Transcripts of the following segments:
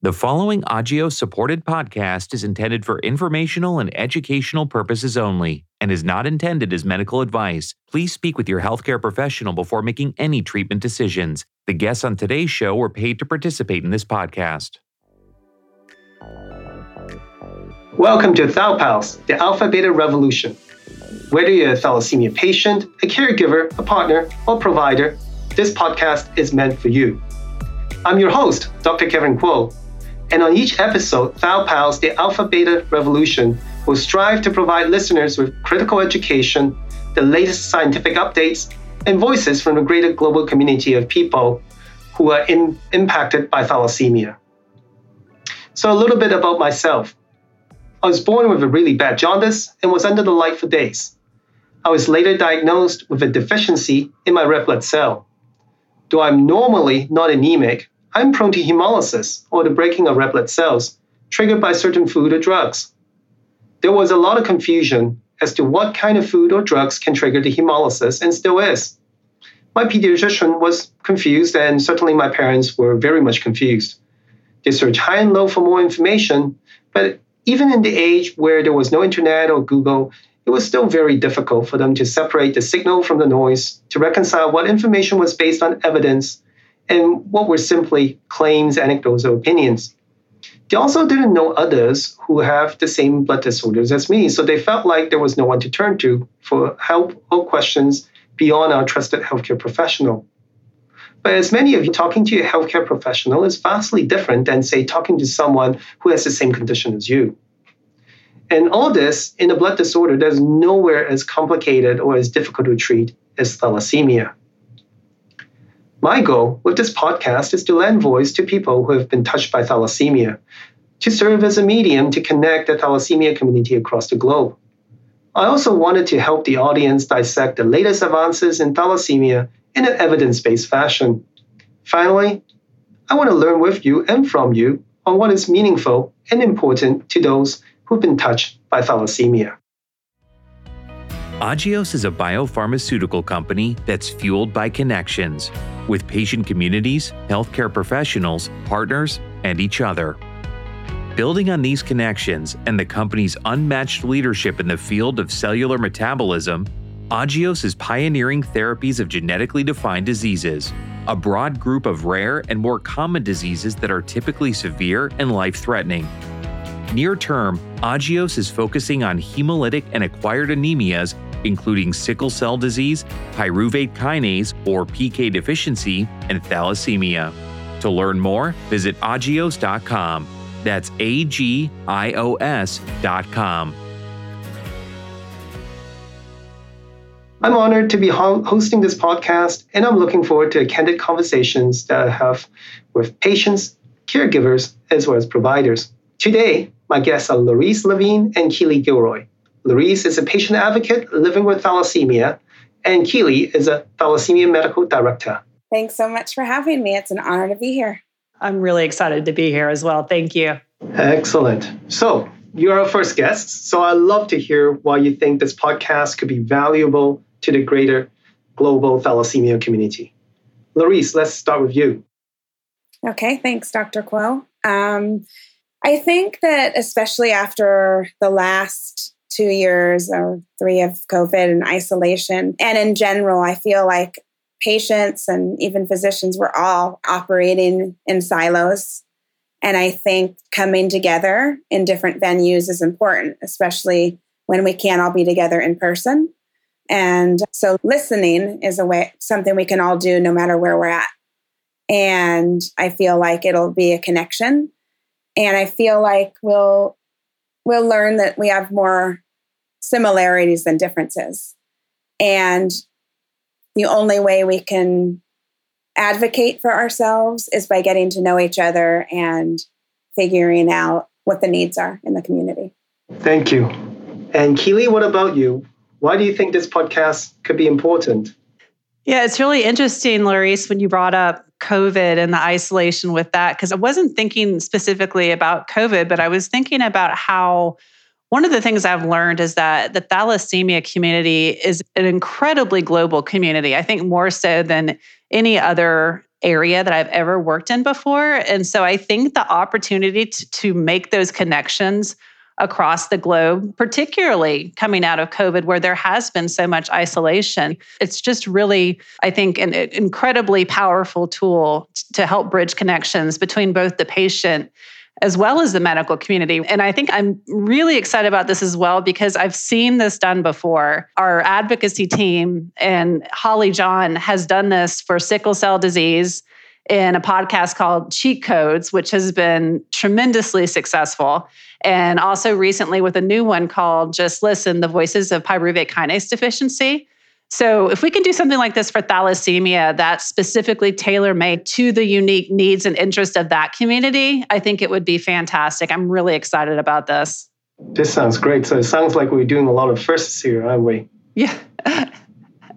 The following Agios supported podcast is intended for informational and educational purposes only and is not intended as medical advice. Please speak with your healthcare professional before making any treatment decisions. The guests on today's show were paid to participate in this podcast. Welcome to ThalPals, the Alpha Beta Revolution. Whether you're a thalassemia patient, a caregiver, a partner, or provider, this podcast is meant for you. I'm your host, Dr. Kevin Kuo, and on each episode, ThalPals, the Alpha Beta Revolution, will strive to provide listeners with critical education, the latest scientific updates, and voices from the greater global community of people who are in, impacted by thalassemia. So, a little bit about myself. I was born with a really bad jaundice and was under the light for days. I was later diagnosed with a deficiency in my red blood cell. Though I'm normally not anemic, I'm prone to hemolysis, or the breaking of red blood cells, triggered by certain food or drugs. There was a lot of confusion as to what kind of food or drugs can trigger the hemolysis, and still is. My pediatrician was confused, and certainly my parents were very much confused. They searched high and low for more information, but even in the age where there was no internet or Google, it was still very difficult for them to separate the signal from the noise, to reconcile what information was based on evidence and what were simply claims, anecdotes, or opinions. They also didn't know others who have the same blood disorders as me, so they felt like there was no one to turn to for help or questions beyond our trusted healthcare professional. But as many of you, talking to a healthcare professional is vastly different than, say, talking to someone who has the same condition as you. And all this in a blood disorder that's nowhere as complicated or as difficult to treat as thalassemia. My goal with this podcast is to lend voice to people who have been touched by thalassemia, to serve as a medium to connect the thalassemia community across the globe. I also wanted to help the audience dissect the latest advances in thalassemia in an evidence based fashion. Finally, I want to learn with you and from you on what is meaningful and important to those who've been touched by thalassemia. Agios is a biopharmaceutical company that's fueled by connections with patient communities, healthcare professionals, partners, and each other. Building on these connections and the company's unmatched leadership in the field of cellular metabolism, Agios is pioneering therapies of genetically defined diseases, a broad group of rare and more common diseases that are typically severe and life threatening. Near term, Agios is focusing on hemolytic and acquired anemias including sickle cell disease, pyruvate kinase or PK deficiency, and thalassemia. To learn more, visit agios.com. That's A G I O S.com. I'm honored to be hosting this podcast, and I'm looking forward to candid conversations that I have with patients, caregivers, as well as providers. Today, my guests are Laurice Levine and Keely Gilroy. Laurice is a patient advocate living with thalassemia, and Keely is a thalassemia medical director. Thanks so much for having me. It's an honor to be here. I'm really excited to be here as well. Thank you. Excellent. So, you're our first guest, so I'd love to hear why you think this podcast could be valuable to the greater global thalassemia community. Laurice, let's start with you. Okay, thanks, Dr. Kuo. Um, I think that especially after the last two years or three of COVID and isolation. And in general, I feel like patients and even physicians were all operating in silos. And I think coming together in different venues is important, especially when we can't all be together in person. And so listening is a way something we can all do no matter where we're at. And I feel like it'll be a connection. And I feel like we'll we'll learn that we have more similarities than differences. And the only way we can advocate for ourselves is by getting to know each other and figuring out what the needs are in the community. Thank you. And Keely, what about you? Why do you think this podcast could be important? Yeah, it's really interesting, Laurice, when you brought up COVID and the isolation with that, because I wasn't thinking specifically about COVID, but I was thinking about how one of the things I've learned is that the thalassemia community is an incredibly global community. I think more so than any other area that I've ever worked in before. And so I think the opportunity to, to make those connections across the globe, particularly coming out of COVID, where there has been so much isolation. It's just really, I think, an incredibly powerful tool to help bridge connections between both the patient as well as the medical community. And I think I'm really excited about this as well because I've seen this done before. Our advocacy team and Holly John has done this for sickle cell disease in a podcast called Cheat Codes, which has been tremendously successful. And also recently with a new one called Just Listen The Voices of Pyruvate Kinase Deficiency. So, if we can do something like this for thalassemia that's specifically tailor made to the unique needs and interests of that community, I think it would be fantastic. I'm really excited about this. This sounds great. So, it sounds like we're doing a lot of firsts here, aren't we? Yeah,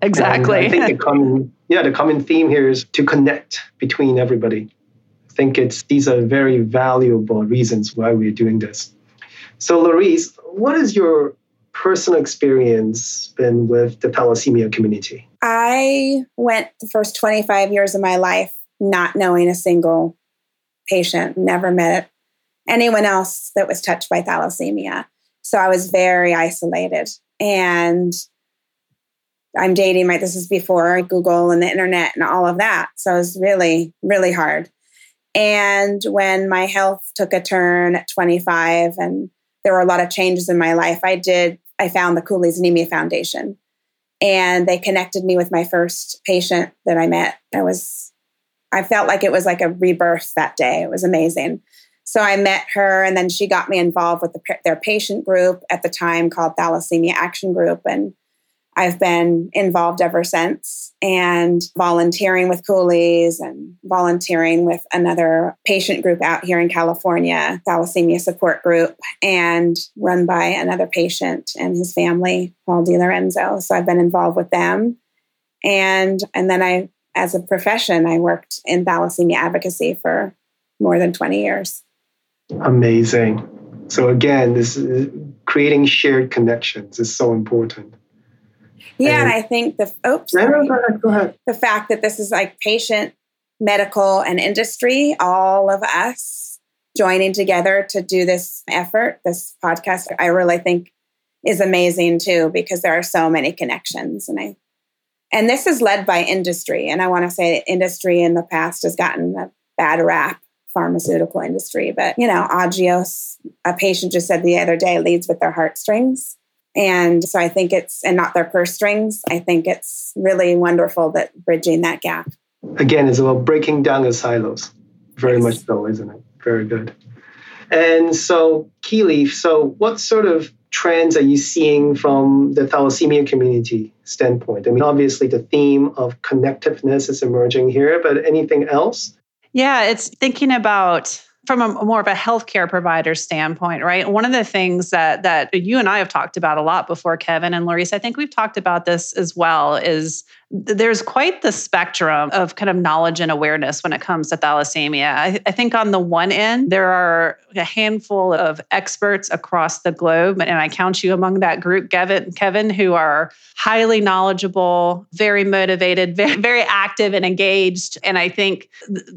exactly. And I think the common, yeah, the common theme here is to connect between everybody. I think it's these are very valuable reasons why we're doing this. So, Laurice, what is your personal experience been with the thalassemia community? I went the first 25 years of my life not knowing a single patient, never met anyone else that was touched by thalassemia. So I was very isolated. And I'm dating, right? This is before Google and the internet and all of that. So it was really, really hard. And when my health took a turn at 25 and there were a lot of changes in my life, I did, I found the Cooley's Anemia Foundation. And they connected me with my first patient that I met. I was, I felt like it was like a rebirth that day. It was amazing. So I met her, and then she got me involved with the, their patient group at the time called Thalassemia Action Group. And I've been involved ever since and volunteering with Cooley's and volunteering with another patient group out here in California, Thalassemia Support Group, and run by another patient and his family, Paul DiLorenzo. So I've been involved with them. And, and then I, as a profession, I worked in thalassemia advocacy for more than 20 years. Amazing. So again, this creating shared connections is so important. Yeah, and, and I think the oops, no, no, go ahead, go ahead. the fact that this is like patient, medical, and industry, all of us joining together to do this effort, this podcast, I really think is amazing too because there are so many connections, and I and this is led by industry, and I want to say industry in the past has gotten a bad rap pharmaceutical industry. But, you know, Agios, a patient just said the other day, leads with their heartstrings. And so I think it's, and not their purse strings. I think it's really wonderful that bridging that gap. Again, it's about breaking down the silos. Very yes. much so, isn't it? Very good. And so, Keely, so what sort of trends are you seeing from the thalassemia community standpoint? I mean, obviously, the theme of connectiveness is emerging here, but anything else? Yeah, it's thinking about from a more of a healthcare provider standpoint, right? One of the things that that you and I have talked about a lot before, Kevin and Laurice, I think we've talked about this as well, is there's quite the spectrum of kind of knowledge and awareness when it comes to thalassemia. I, I, think on the one end, there are a handful of experts across the globe, and I count you among that group, Kevin, Kevin who are highly knowledgeable, very motivated, very, very active and engaged. And I think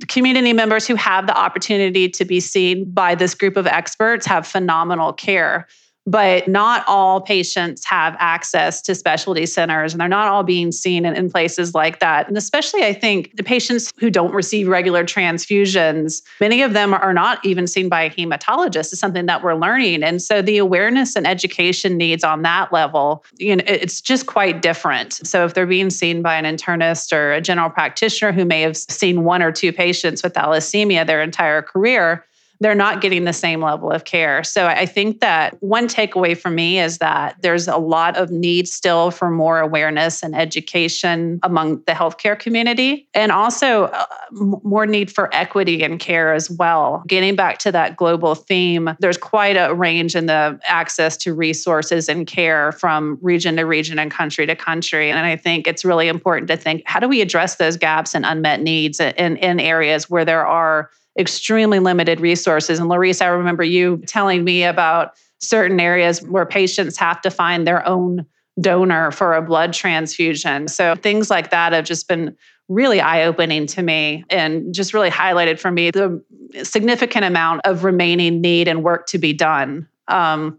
community members who have the opportunity to be seen by this group of experts have phenomenal care but not all patients have access to specialty centers and they're not all being seen in, in, places like that. And especially, I think the patients who don't receive regular transfusions, many of them are not even seen by a hematologist, is something that we're learning. And so the awareness and education needs on that level, you know, it's just quite different. So if they're being seen by an internist or a general practitioner who may have seen one or two patients with thalassemia their entire career, they're not getting the same level of care. So I think that one takeaway for me is that there's a lot of need still for more awareness and education among the healthcare community, and also uh, more need for equity in care as well. Getting back to that global theme, there's quite a range in the access to resources and care from region to region and country to country. And I think it's really important to think how do we address those gaps and unmet needs in, in areas where there are extremely limited resources. And Laurice, I remember you telling me about certain areas where patients have to find their own donor for a blood transfusion. So things like that have just been really eye opening to me and just really highlighted for me the significant amount of remaining need and work to be done. Um,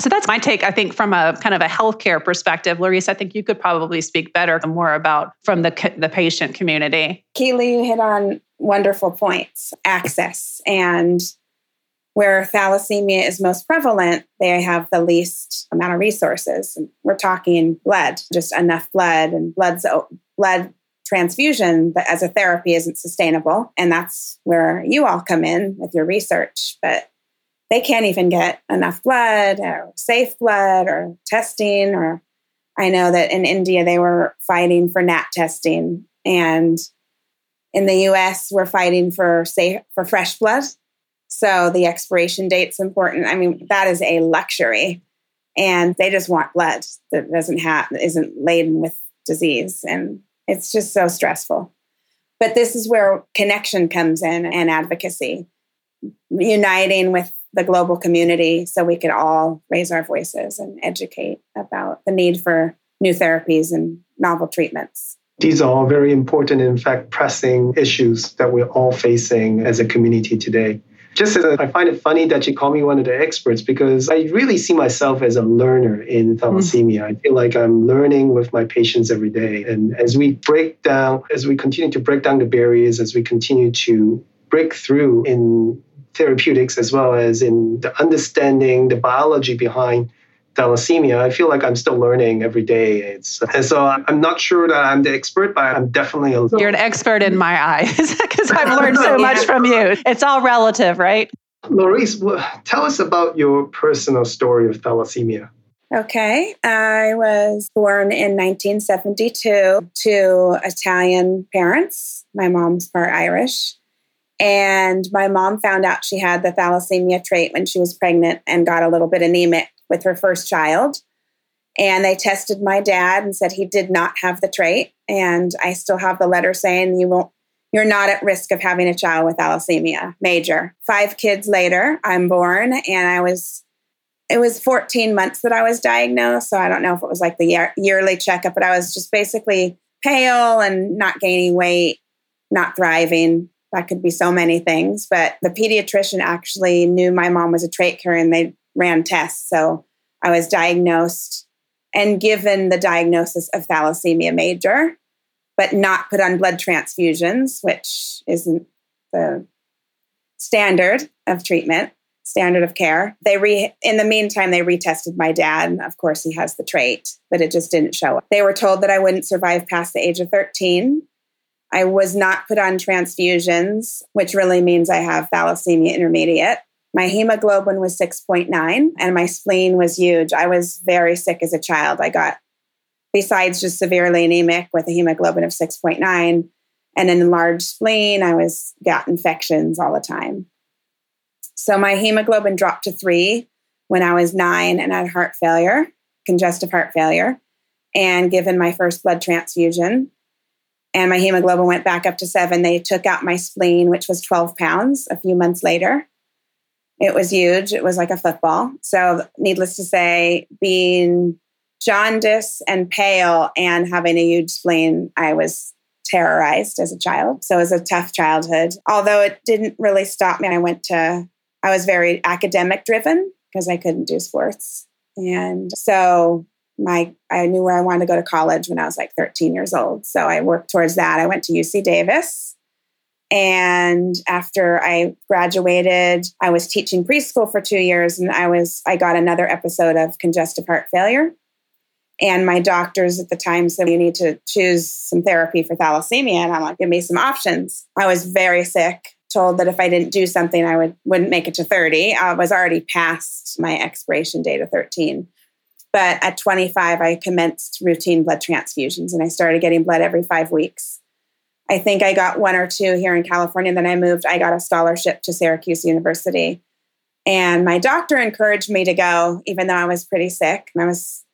so that's my take, I think, from a kind of a healthcare perspective. Laurice, I think you could probably speak better more about from the, the patient community. Keely, you hit on wonderful points access and where thalassemia is most prevalent, they have the least amount of resources. We're talking blood, just enough blood and blood's blood transfusion as a therapy isn't sustainable. And that's where you all come in with your research. But they can't even get enough blood or safe blood or testing. Or I know that in India they were fighting for NAT testing. And in the US, we're fighting for safe for fresh blood. So the expiration date's important. I mean, that is a luxury. And they just want blood that doesn't have isn't laden with disease. And it's just so stressful. But this is where connection comes in and advocacy, uniting with the global community so we could all raise our voices and educate about the need for new therapies and novel treatments. These are all very important, in fact, pressing issues that we're all facing as a community today. Just as a, I find it funny that you call me one of the experts because I really see myself as a learner in thalassemia. Mm. I feel like I'm learning with my patients every day. And as we break down, as we continue to break down the barriers, as we continue to break through in therapeutics as well as in the understanding the biology behind thalassemia, I feel like I'm still learning every day. It's, and so I'm not sure that I'm the expert, but I'm definitely a. You're an expert in my eyes because I've learned so much from you. It's all relative, right? Laurice, tell us about your personal story of thalassemia. Okay. I was born in 1972 to Italian parents. My mom's part Irish. And my mom found out she had the thalassemia trait when she was pregnant and got a little bit anemic with her first child. And they tested my dad and said he did not have the trait. And I still have the letter saying you won't, you're not at risk of having a child with thalassemia, major. Five kids later, I'm born, and I was, it was 14 months that I was diagnosed. So I don't know if it was like the year, yearly checkup, but I was just basically pale and not gaining weight, not thriving. That could be so many things. But the pediatrician actually knew my mom was a trait carrier and they ran tests. So I was diagnosed and given the diagnosis of thalassemia major, but not put on blood transfusions, which isn't the standard of treatment, standard of care. They re in the meantime they retested my dad, and of course he has the trait, but it just didn't show up. They were told that I wouldn't survive past the age of 13. I was not put on transfusions, which really means I have thalassemia intermediate. My hemoglobin was 6.9 and my spleen was huge. I was very sick as a child. I got, besides just severely anemic with a hemoglobin of 6.9 and an enlarged spleen, I was got infections all the time. So my hemoglobin dropped to three when I was nine and I had heart failure, congestive heart failure, and given my first blood transfusion. And my hemoglobin went back up to seven. They took out my spleen, which was 12 pounds a few months later. It was huge. It was like a football. So, needless to say, being jaundice and pale and having a huge spleen, I was terrorized as a child. So, it was a tough childhood. Although it didn't really stop me, I went to, I was very academic driven because I couldn't do sports. And so, my I knew where I wanted to go to college when I was like 13 years old. So I worked towards that. I went to UC Davis and after I graduated, I was teaching preschool for two years and I was I got another episode of congestive heart failure. And my doctors at the time said, You need to choose some therapy for thalassemia. And I'm like, give me some options. I was very sick, told that if I didn't do something, I would, wouldn't make it to 30. I was already past my expiration date of 13. But at 25, I commenced routine blood transfusions and I started getting blood every five weeks. I think I got one or two here in California. Then I moved, I got a scholarship to Syracuse University. And my doctor encouraged me to go, even though I was pretty sick. And I was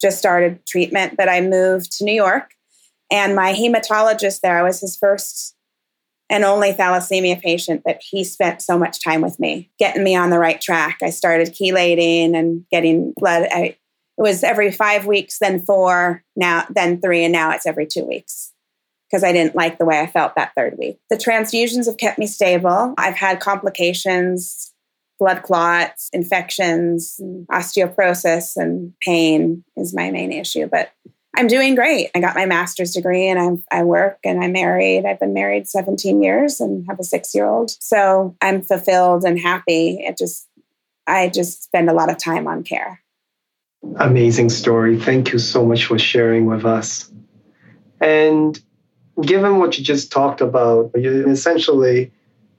just started treatment, but I moved to New York. And my hematologist there, I was his first and only thalassemia patient, but he spent so much time with me, getting me on the right track. I started chelating and getting blood. I, it was every five weeks, then four, now then three, and now it's every two weeks. because I didn't like the way I felt that third week. The transfusions have kept me stable. I've had complications, blood clots, infections, osteoporosis, and pain is my main issue. But I'm doing great. I got my master's degree and I'm, I work and I'm married. I've been married 17 years and have a six year old. So I'm fulfilled and happy. It just, I just spend a lot of time on care. Amazing story. Thank you so much for sharing with us. And given what you just talked about, you essentially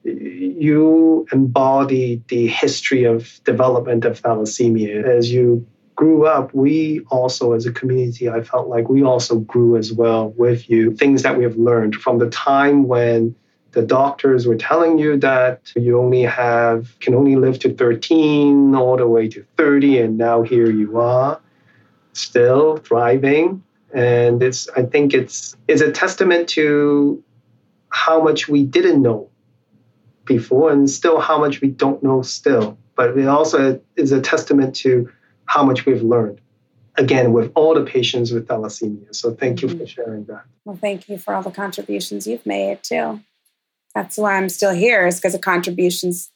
you embody the history of development of thalassemia as you grew up, we also, as a community, I felt like we also grew as well with you. Things that we have learned from the time when the doctors were telling you that you only have can only live to 13 all the way to 30 and now here you are still thriving and it's i think it's is a testament to how much we didn't know before and still how much we don't know still but it also is a testament to how much we've learned. Again, with all the patients with thalassemia. So thank you for mm-hmm. sharing that. Well, thank you for all the contributions you've made too. That's why I'm still here, is because of contributions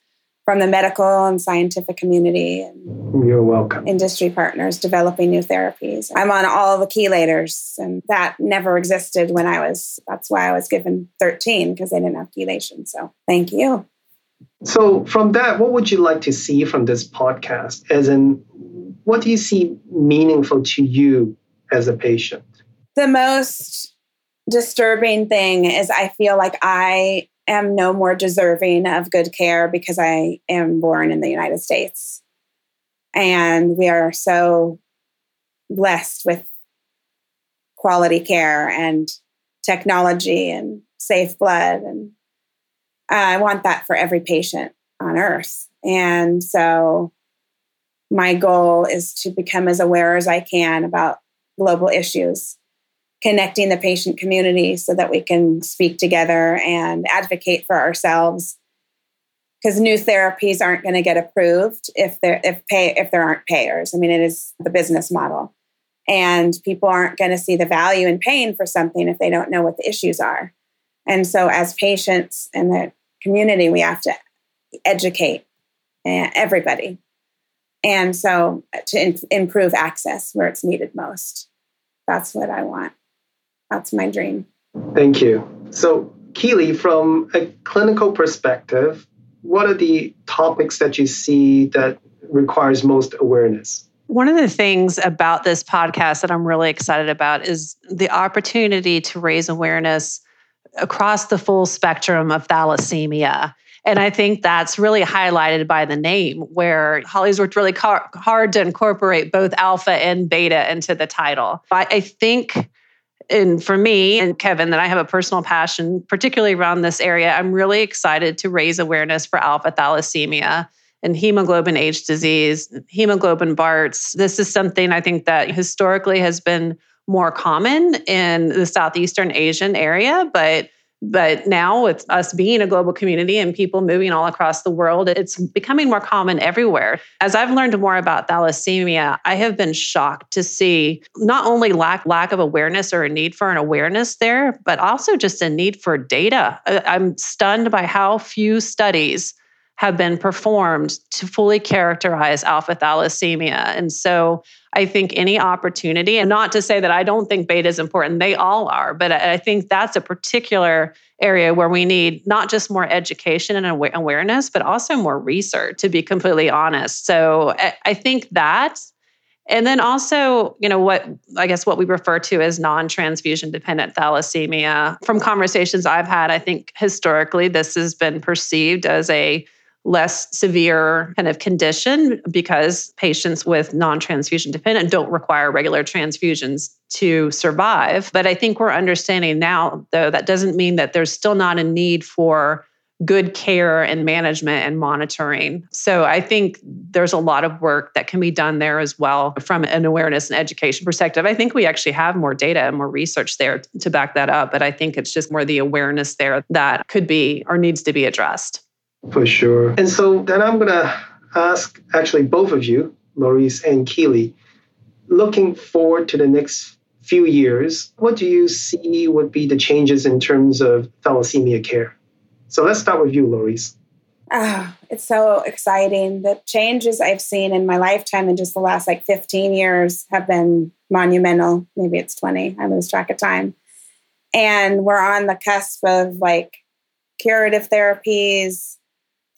from the medical and scientific community and you're welcome industry partners developing new therapies i'm on all the chelators and that never existed when i was that's why i was given 13 because they didn't have chelation so thank you so from that what would you like to see from this podcast as in what do you see meaningful to you as a patient? The most disturbing thing is I feel like I am no more deserving of good care because I am born in the United States. And we are so blessed with quality care and technology and safe blood. And uh, I want that for every patient on earth. And so my goal is to become as aware as I can about global issues, connecting the patient community so that we can speak together and advocate for ourselves. Because new therapies aren't going to get approved if there if pay if there aren't payers. I mean, it is the business model, and people aren't going to see the value in paying for something if they don't know what the issues are. And so, as patients and the community, we have to educate eh, everybody and so uh, to in- improve access where it's needed most. That's what I want. That's my dream. Thank you. So, Keely, from a clinical perspective, what are the topics that you see that requires most awareness? One of the things about this podcast that I'm really excited about is the opportunity to raise awareness across the full spectrum of thalassemia and I think that's really highlighted by the name, where Holly's worked really car- hard to incorporate both alpha and beta into the title. I, I think and for me and Kevin, that I have a personal passion, particularly around this area. I'm really excited to raise awareness for alpha thalassemia and hemoglobin H disease, hemoglobin Bart's. This is something I think that historically has been more common in the Southeastern Asian area, but but now, with us being a global community and people moving all across the world, it's becoming more common everywhere. As I've learned more about thalassemia, I have been shocked to see not only lack lack of awareness or a need for an awareness there, but also just a need for data. I'm stunned by how few studies have been performed to fully characterize alpha thalassemia. And so I think any opportunity, and not to say that I don't think beta is important, they all are, but I think that's a particular area where we need not just more education and awareness, but also more research, to be completely honest. So I think that. And then also, you know, what I guess what we refer to as non transfusion dependent thalassemia. From conversations I've had, I think historically this has been perceived as a less severe kind of condition because patients with non transfusion dependent don't require regular transfusions to survive. But I think we're understanding now, though, that doesn't mean that there's still not a need for good care and management and monitoring. So I think there's a lot of work that can be done there as well from an awareness and education perspective. I think we actually have more data and more research there to back that up, but I think it's just more the awareness there that could be or needs to be addressed. For sure. And so then I'm going to ask actually both of you, Laurice and Keely, looking forward to the next few years, what do you see would be the changes in terms of thalassemia care? So let's start with you, Laurice. Oh, ah, it's so exciting. The changes I've seen in my lifetime in just the last like 15 years have been monumental. Maybe it's 20. I lose track of time. And we're on the cusp of like curative therapies,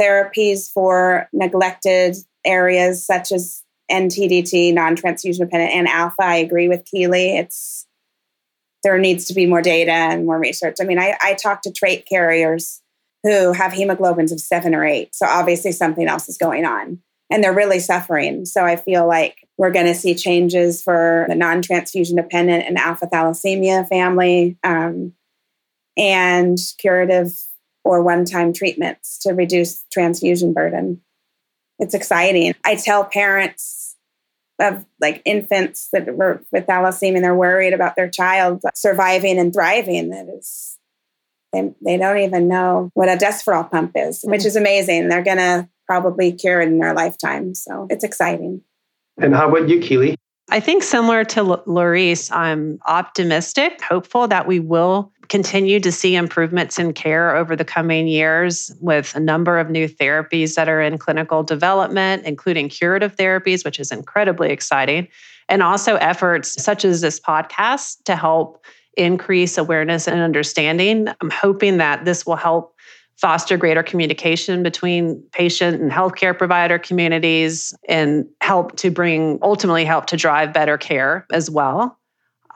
therapies for neglected areas such as NTDT, non-transfusion dependent, and alpha. I agree with Keely. It's there needs to be more data and more research. I mean, I, I talk to trait carriers who have hemoglobins of seven or eight. So obviously something else is going on and they're really suffering. So I feel like we're going to see changes for the non transfusion dependent and alpha thalassemia family um, and curative or one time treatments to reduce transfusion burden. It's exciting. I tell parents of like infants that were with thalassemia and they're worried about their child surviving and thriving. That is they, they don't even know what a Desferal pump is, which is amazing. They're going to probably cure it in their lifetime. So it's exciting. And how about you, Keely? I think similar to L- Laurice, I'm optimistic, hopeful that we will continue to see improvements in care over the coming years with a number of new therapies that are in clinical development, including curative therapies, which is incredibly exciting, and also efforts such as this podcast to help increase awareness and understanding. I'm hoping that this will help foster greater communication between patient and healthcare provider communities and help to bring ultimately help to drive better care as well.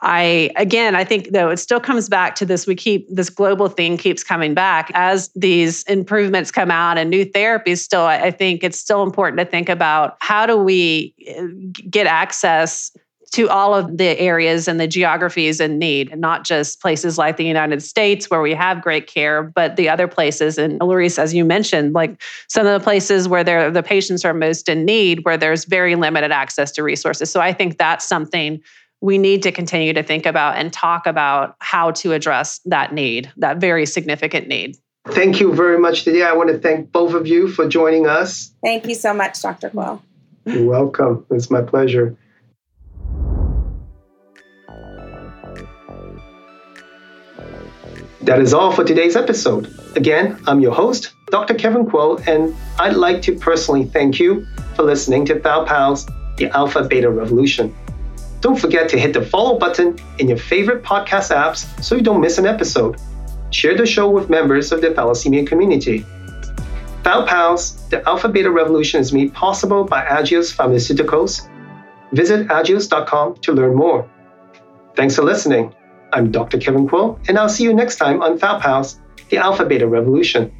I again, I think though it still comes back to this we keep this global theme keeps coming back as these improvements come out and new therapies still I think it's still important to think about how do we eh, get access to all of the areas and the geographies in need, and not just places like the United States where we have great care, but the other places. And Laurice, as you mentioned, like some of the places where the patients are most in need, where there's very limited access to resources. So I think that's something we need to continue to think about and talk about how to address that need, that very significant need. Thank you very much today. I want to thank both of you for joining us. Thank you so much, Dr. Kuo. You're welcome. It's my pleasure. That is all for today's episode. Again, I'm your host, Dr. Kevin Kuo, and I'd like to personally thank you for listening to Thal Pals, the Alpha Beta Revolution. Don't forget to hit the follow button in your favorite podcast apps so you don't miss an episode. Share the show with members of the thalassemia community. Thal Pals, the Alpha Beta Revolution is made possible by Agios Pharmaceuticals. Visit agios.com to learn more. Thanks for listening. I'm Dr. Kevin Kuo, and I'll see you next time on Thal Pals, the Alpha Beta Revolution.